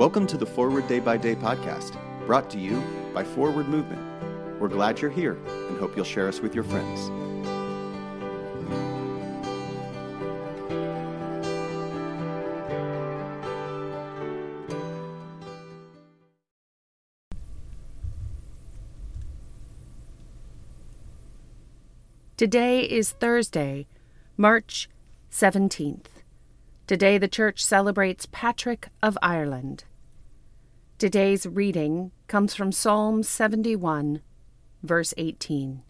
Welcome to the Forward Day by Day podcast, brought to you by Forward Movement. We're glad you're here and hope you'll share us with your friends. Today is Thursday, March 17th. Today the Church celebrates Patrick of Ireland. Today's reading comes from Psalm 71, verse 18.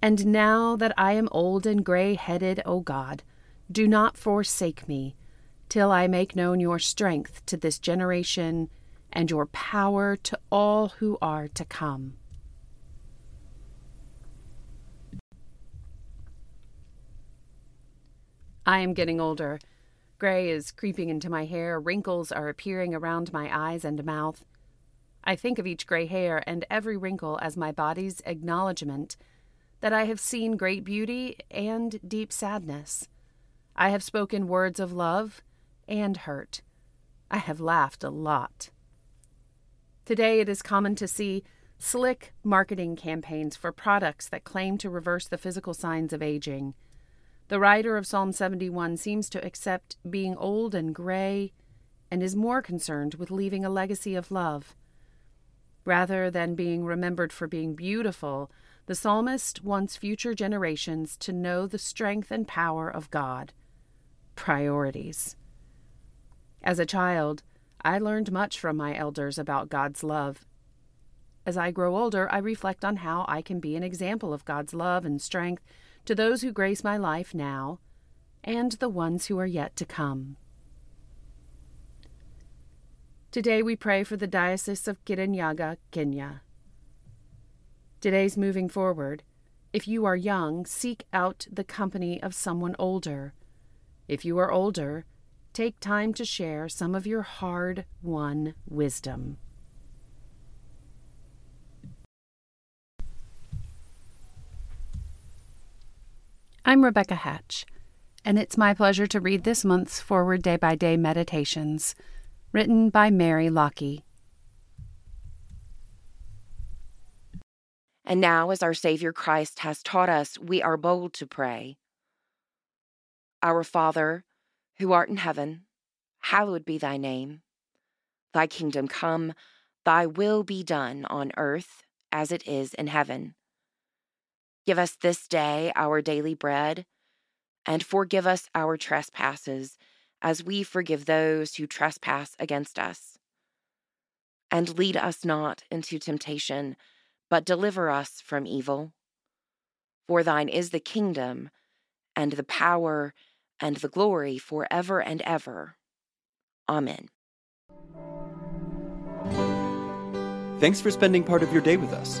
And now that I am old and gray headed, O God, do not forsake me, till I make known your strength to this generation and your power to all who are to come. I am getting older. Gray is creeping into my hair, wrinkles are appearing around my eyes and mouth. I think of each gray hair and every wrinkle as my body's acknowledgement that I have seen great beauty and deep sadness. I have spoken words of love and hurt. I have laughed a lot. Today it is common to see slick marketing campaigns for products that claim to reverse the physical signs of aging. The writer of Psalm 71 seems to accept being old and gray and is more concerned with leaving a legacy of love. Rather than being remembered for being beautiful, the psalmist wants future generations to know the strength and power of God. Priorities. As a child, I learned much from my elders about God's love. As I grow older, I reflect on how I can be an example of God's love and strength to those who grace my life now and the ones who are yet to come. Today we pray for the Diocese of Kirinyaga, Kenya. Today's moving forward. If you are young, seek out the company of someone older. If you are older, take time to share some of your hard won wisdom. I'm Rebecca Hatch, and it's my pleasure to read this month's Forward Day by Day Meditations, written by Mary Lockie. And now, as our Savior Christ has taught us, we are bold to pray. Our Father, who art in heaven, hallowed be thy name. Thy kingdom come, thy will be done on earth as it is in heaven. Give us this day our daily bread, and forgive us our trespasses, as we forgive those who trespass against us. And lead us not into temptation, but deliver us from evil. For thine is the kingdom, and the power, and the glory for ever and ever. Amen. Thanks for spending part of your day with us.